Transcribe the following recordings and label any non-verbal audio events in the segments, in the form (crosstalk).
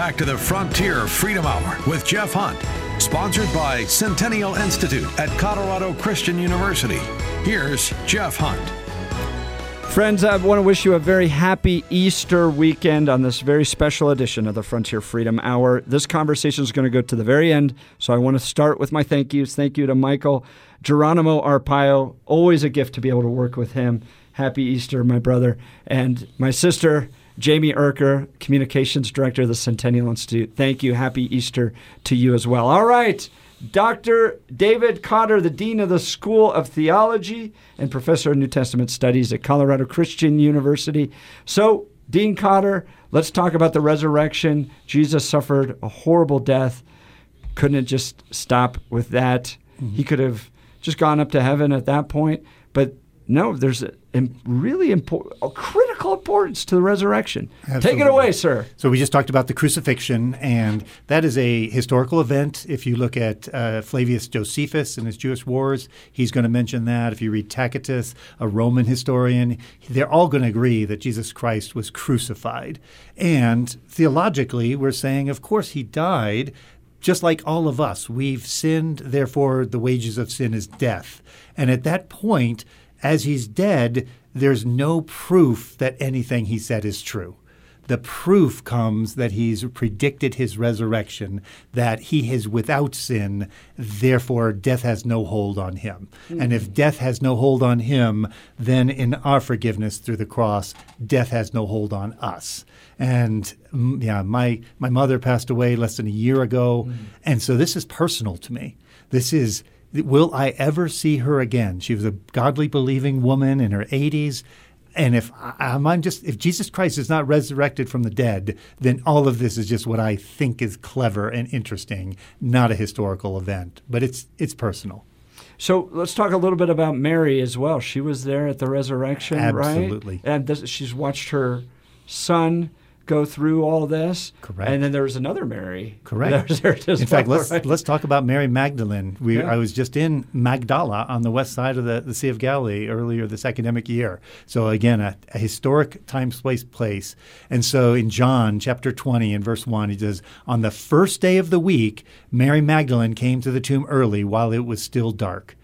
back to the Frontier Freedom Hour with Jeff Hunt, sponsored by Centennial Institute at Colorado Christian University. Here's Jeff Hunt. Friends, I want to wish you a very happy Easter weekend on this very special edition of the Frontier Freedom Hour. This conversation is going to go to the very end, so I want to start with my thank yous. Thank you to Michael Geronimo Arpaio. Always a gift to be able to work with him. Happy Easter, my brother. And my sister, Jamie Erker, Communications Director of the Centennial Institute. Thank you. Happy Easter to you as well. All right. Dr. David Kotter, the Dean of the School of Theology and Professor of New Testament Studies at Colorado Christian University. So, Dean Kotter, let's talk about the resurrection. Jesus suffered a horrible death. Couldn't it just stop with that? Mm-hmm. He could have just gone up to heaven at that point. But no, there's a, really important, critical importance to the resurrection. Absolutely. Take it away, sir. So we just talked about the crucifixion, and that is a historical event. If you look at uh, Flavius Josephus and his Jewish Wars, he's going to mention that. If you read Tacitus, a Roman historian, they're all going to agree that Jesus Christ was crucified. And theologically, we're saying, of course, he died just like all of us. We've sinned, therefore, the wages of sin is death. And at that point, as he's dead, there's no proof that anything he said is true. The proof comes that he's predicted his resurrection, that he is without sin, therefore death has no hold on him. Mm-hmm. And if death has no hold on him, then in our forgiveness through the cross, death has no hold on us. And mm, yeah, my my mother passed away less than a year ago, mm-hmm. and so this is personal to me. This is will I ever see her again? She was a godly, believing woman in her 80s. And if I'm just if Jesus Christ is not resurrected from the dead, then all of this is just what I think is clever and interesting, not a historical event. But it's it's personal. So let's talk a little bit about Mary as well. She was there at the resurrection, Absolutely. right? Absolutely. And this, she's watched her son go through all this. Correct. And then there was another Mary. Correct. (laughs) in fact, let's right? let's talk about Mary Magdalene. We yeah. I was just in Magdala on the west side of the, the Sea of Galilee earlier this academic year. So again, a, a historic time space place. And so in John chapter 20 and verse 1, he says, "On the first day of the week, Mary Magdalene came to the tomb early while it was still dark."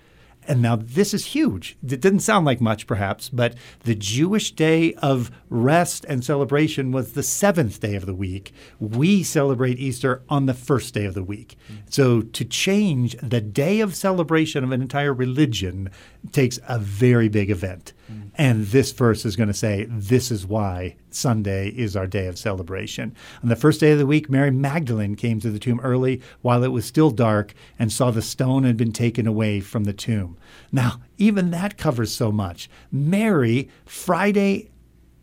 And now this is huge. It didn't sound like much, perhaps, but the Jewish day of rest and celebration was the seventh day of the week. We celebrate Easter on the first day of the week. So to change the day of celebration of an entire religion takes a very big event. And this verse is going to say, this is why Sunday is our day of celebration. On the first day of the week, Mary Magdalene came to the tomb early while it was still dark and saw the stone had been taken away from the tomb. Now, even that covers so much. Mary, Friday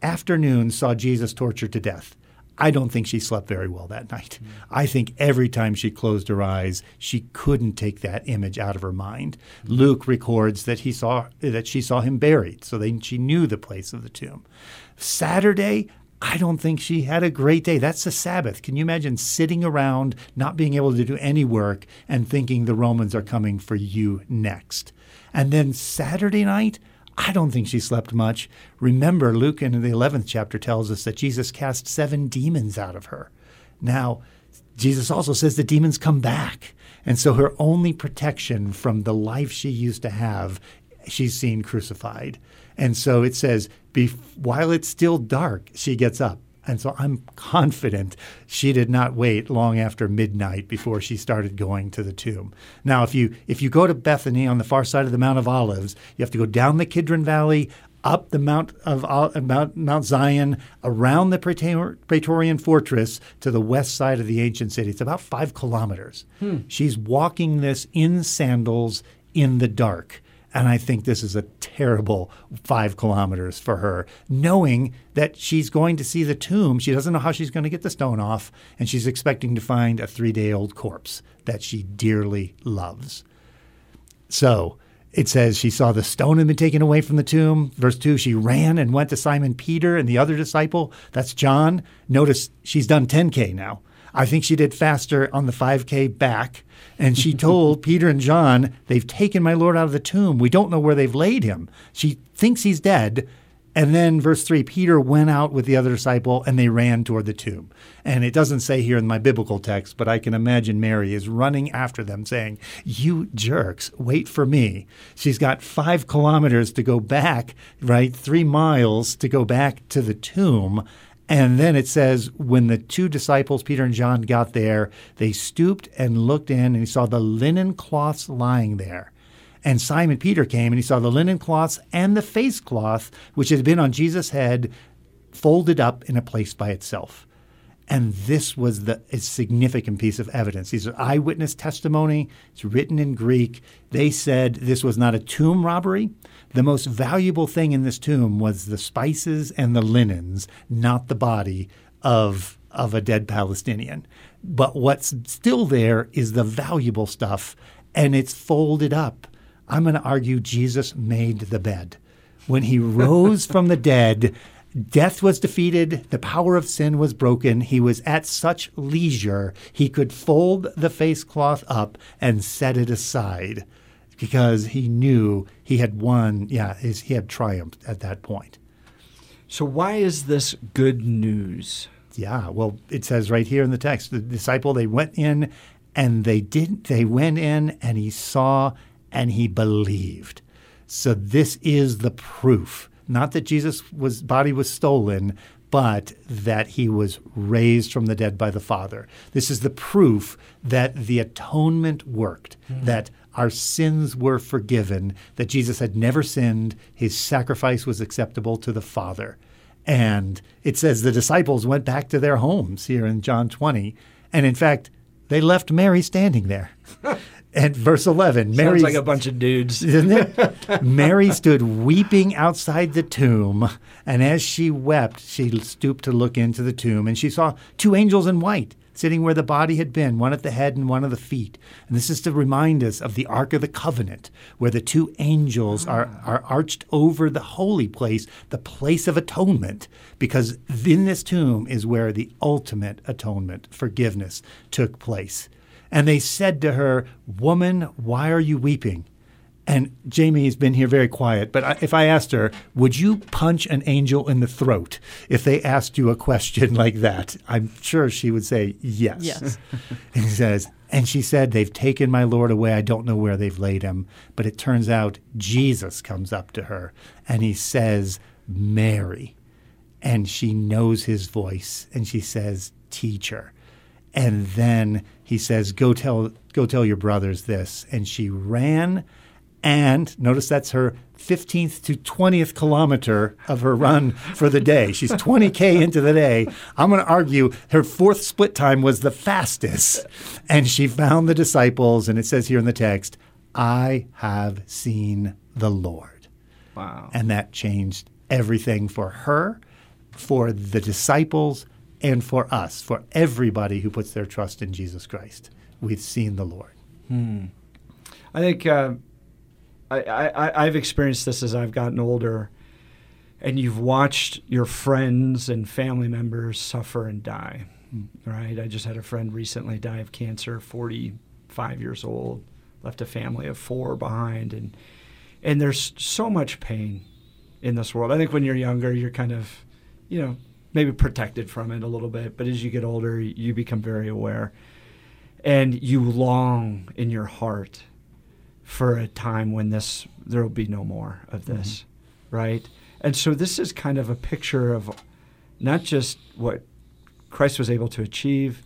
afternoon, saw Jesus tortured to death. I don't think she slept very well that night. Mm. I think every time she closed her eyes, she couldn't take that image out of her mind. Mm. Luke records that he saw that she saw him buried, so they, she knew the place of the tomb. Saturday, I don't think she had a great day. That's the Sabbath. Can you imagine sitting around, not being able to do any work, and thinking the Romans are coming for you next? And then Saturday night, I don't think she slept much. Remember, Luke in the 11th chapter tells us that Jesus cast seven demons out of her. Now, Jesus also says the demons come back. And so her only protection from the life she used to have, she's seen crucified. And so it says, while it's still dark, she gets up. And so I'm confident she did not wait long after midnight before she started going to the tomb. Now, if you if you go to Bethany on the far side of the Mount of Olives, you have to go down the Kidron Valley, up the Mount of Mount, Mount Zion, around the Praetorian Fortress to the west side of the ancient city. It's about five kilometers. Hmm. She's walking this in sandals in the dark. And I think this is a terrible five kilometers for her, knowing that she's going to see the tomb. She doesn't know how she's going to get the stone off, and she's expecting to find a three day old corpse that she dearly loves. So it says she saw the stone had been taken away from the tomb. Verse 2, she ran and went to Simon Peter and the other disciple. That's John. Notice she's done 10K now. I think she did faster on the 5K back. And she told (laughs) Peter and John, They've taken my Lord out of the tomb. We don't know where they've laid him. She thinks he's dead. And then verse 3 Peter went out with the other disciple and they ran toward the tomb. And it doesn't say here in my biblical text, but I can imagine Mary is running after them saying, You jerks, wait for me. She's got five kilometers to go back, right? Three miles to go back to the tomb. And then it says, when the two disciples, Peter and John, got there, they stooped and looked in and he saw the linen cloths lying there. And Simon Peter came and he saw the linen cloths and the face cloth, which had been on Jesus' head, folded up in a place by itself. And this was the a significant piece of evidence. These are eyewitness testimony. It's written in Greek. They said this was not a tomb robbery. The most valuable thing in this tomb was the spices and the linens, not the body of, of a dead Palestinian. But what's still there is the valuable stuff, and it's folded up I'm going to argue Jesus made the bed. When he (laughs) rose from the dead, death was defeated, the power of sin was broken. He was at such leisure, he could fold the face cloth up and set it aside because he knew he had won. Yeah, he had triumphed at that point. So, why is this good news? Yeah, well, it says right here in the text the disciple, they went in and they didn't, they went in and he saw and he believed. So this is the proof, not that Jesus' was, body was stolen, but that he was raised from the dead by the Father. This is the proof that the atonement worked, mm-hmm. that our sins were forgiven, that Jesus had never sinned, his sacrifice was acceptable to the Father. And it says the disciples went back to their homes here in John 20. And in fact, they left Mary standing there. (laughs) And verse 11, Mary like a bunch of dudes. Isn't it? (laughs) Mary stood weeping outside the tomb, and as she wept, she stooped to look into the tomb, and she saw two angels in white sitting where the body had been, one at the head and one at the feet. And this is to remind us of the Ark of the Covenant, where the two angels ah. are, are arched over the holy place, the place of atonement, because in this tomb is where the ultimate atonement, forgiveness, took place. And they said to her, Woman, why are you weeping? And Jamie has been here very quiet, but if I asked her, would you punch an angel in the throat if they asked you a question (laughs) like that? I'm sure she would say yes. Yes. (laughs) and he says, and she said, They've taken my Lord away. I don't know where they've laid him. But it turns out Jesus comes up to her and he says, Mary. And she knows his voice and she says, Teacher. And then he says, "Go tell, go tell your brothers this." And she ran, and notice that's her 15th to 20th kilometer of her run for the day. She's 20k into the day. I'm going to argue her fourth split time was the fastest, and she found the disciples. And it says here in the text, "I have seen the Lord." Wow! And that changed everything for her, for the disciples and for us, for everybody who puts their trust in Jesus Christ. We've seen the Lord. Hmm. I think uh, I, I, I've experienced this as I've gotten older, and you've watched your friends and family members suffer and die. Hmm. Right? I just had a friend recently die of cancer, 45 years old, left a family of four behind, and and there's so much pain in this world. I think when you're younger, you're kind of, you know, maybe protected from it a little bit, but as you get older, you become very aware. And you long in your heart for a time when this there will be no more of this, mm-hmm. right? And so this is kind of a picture of not just what Christ was able to achieve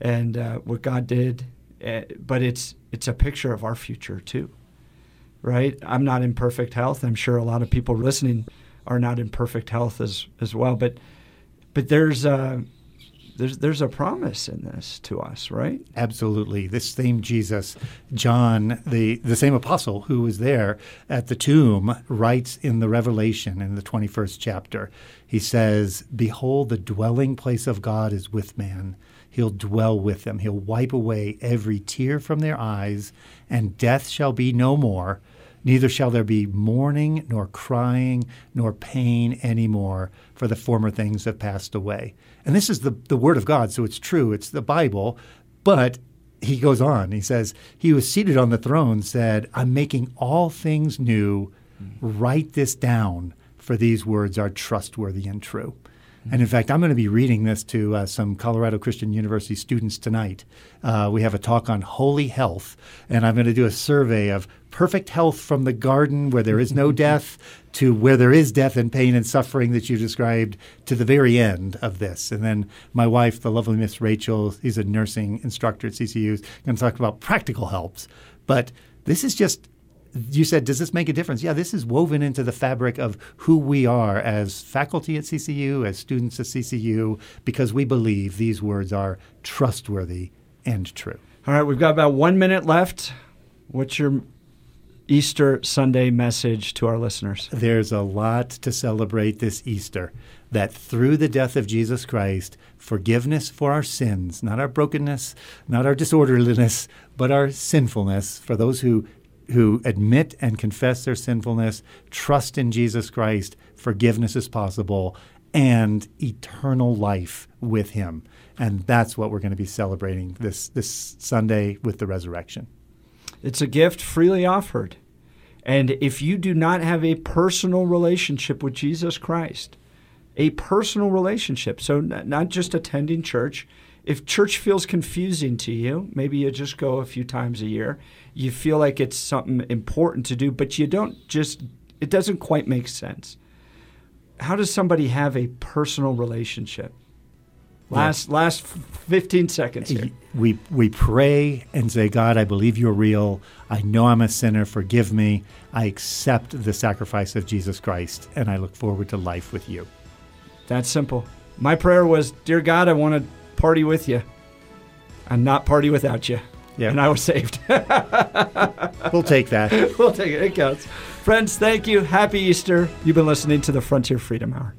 and uh, what God did, uh, but it's it's a picture of our future too, right? I'm not in perfect health. I'm sure a lot of people listening are not in perfect health as as well, but but there's a there's there's a promise in this to us, right? Absolutely. This same Jesus, John, the the same apostle who was there at the tomb, writes in the Revelation in the 21st chapter. He says, "Behold, the dwelling place of God is with man." He'll dwell with them. He'll wipe away every tear from their eyes, and death shall be no more. Neither shall there be mourning, nor crying, nor pain any more, for the former things have passed away. And this is the, the Word of God, so it's true, it's the Bible. But he goes on, he says, He was seated on the throne said, I'm making all things new. Write this down, for these words are trustworthy and true. And in fact, I'm going to be reading this to uh, some Colorado Christian University students tonight. Uh, we have a talk on holy health, and I'm going to do a survey of perfect health from the garden where there is no (laughs) death to where there is death and pain and suffering that you described to the very end of this. And then my wife, the lovely Miss Rachel, he's a nursing instructor at CCU, is going to talk about practical helps. But this is just you said, does this make a difference? Yeah, this is woven into the fabric of who we are as faculty at CCU, as students at CCU, because we believe these words are trustworthy and true. All right, we've got about one minute left. What's your Easter Sunday message to our listeners? There's a lot to celebrate this Easter. That through the death of Jesus Christ, forgiveness for our sins, not our brokenness, not our disorderliness, but our sinfulness, for those who who admit and confess their sinfulness, trust in Jesus Christ, forgiveness is possible, and eternal life with Him. And that's what we're going to be celebrating this, this Sunday with the resurrection. It's a gift freely offered. And if you do not have a personal relationship with Jesus Christ, a personal relationship, so not just attending church, if church feels confusing to you, maybe you just go a few times a year, you feel like it's something important to do, but you don't just, it doesn't quite make sense. How does somebody have a personal relationship? Last last 15 seconds here. We we pray and say, God, I believe you're real. I know I'm a sinner. Forgive me. I accept the sacrifice of Jesus Christ, and I look forward to life with you. That's simple. My prayer was, Dear God, I want to party with you and not party without you. Yeah. And I was saved. (laughs) we'll take that. (laughs) we'll take it. It counts. Friends, thank you. Happy Easter. You've been listening to the Frontier Freedom Hour.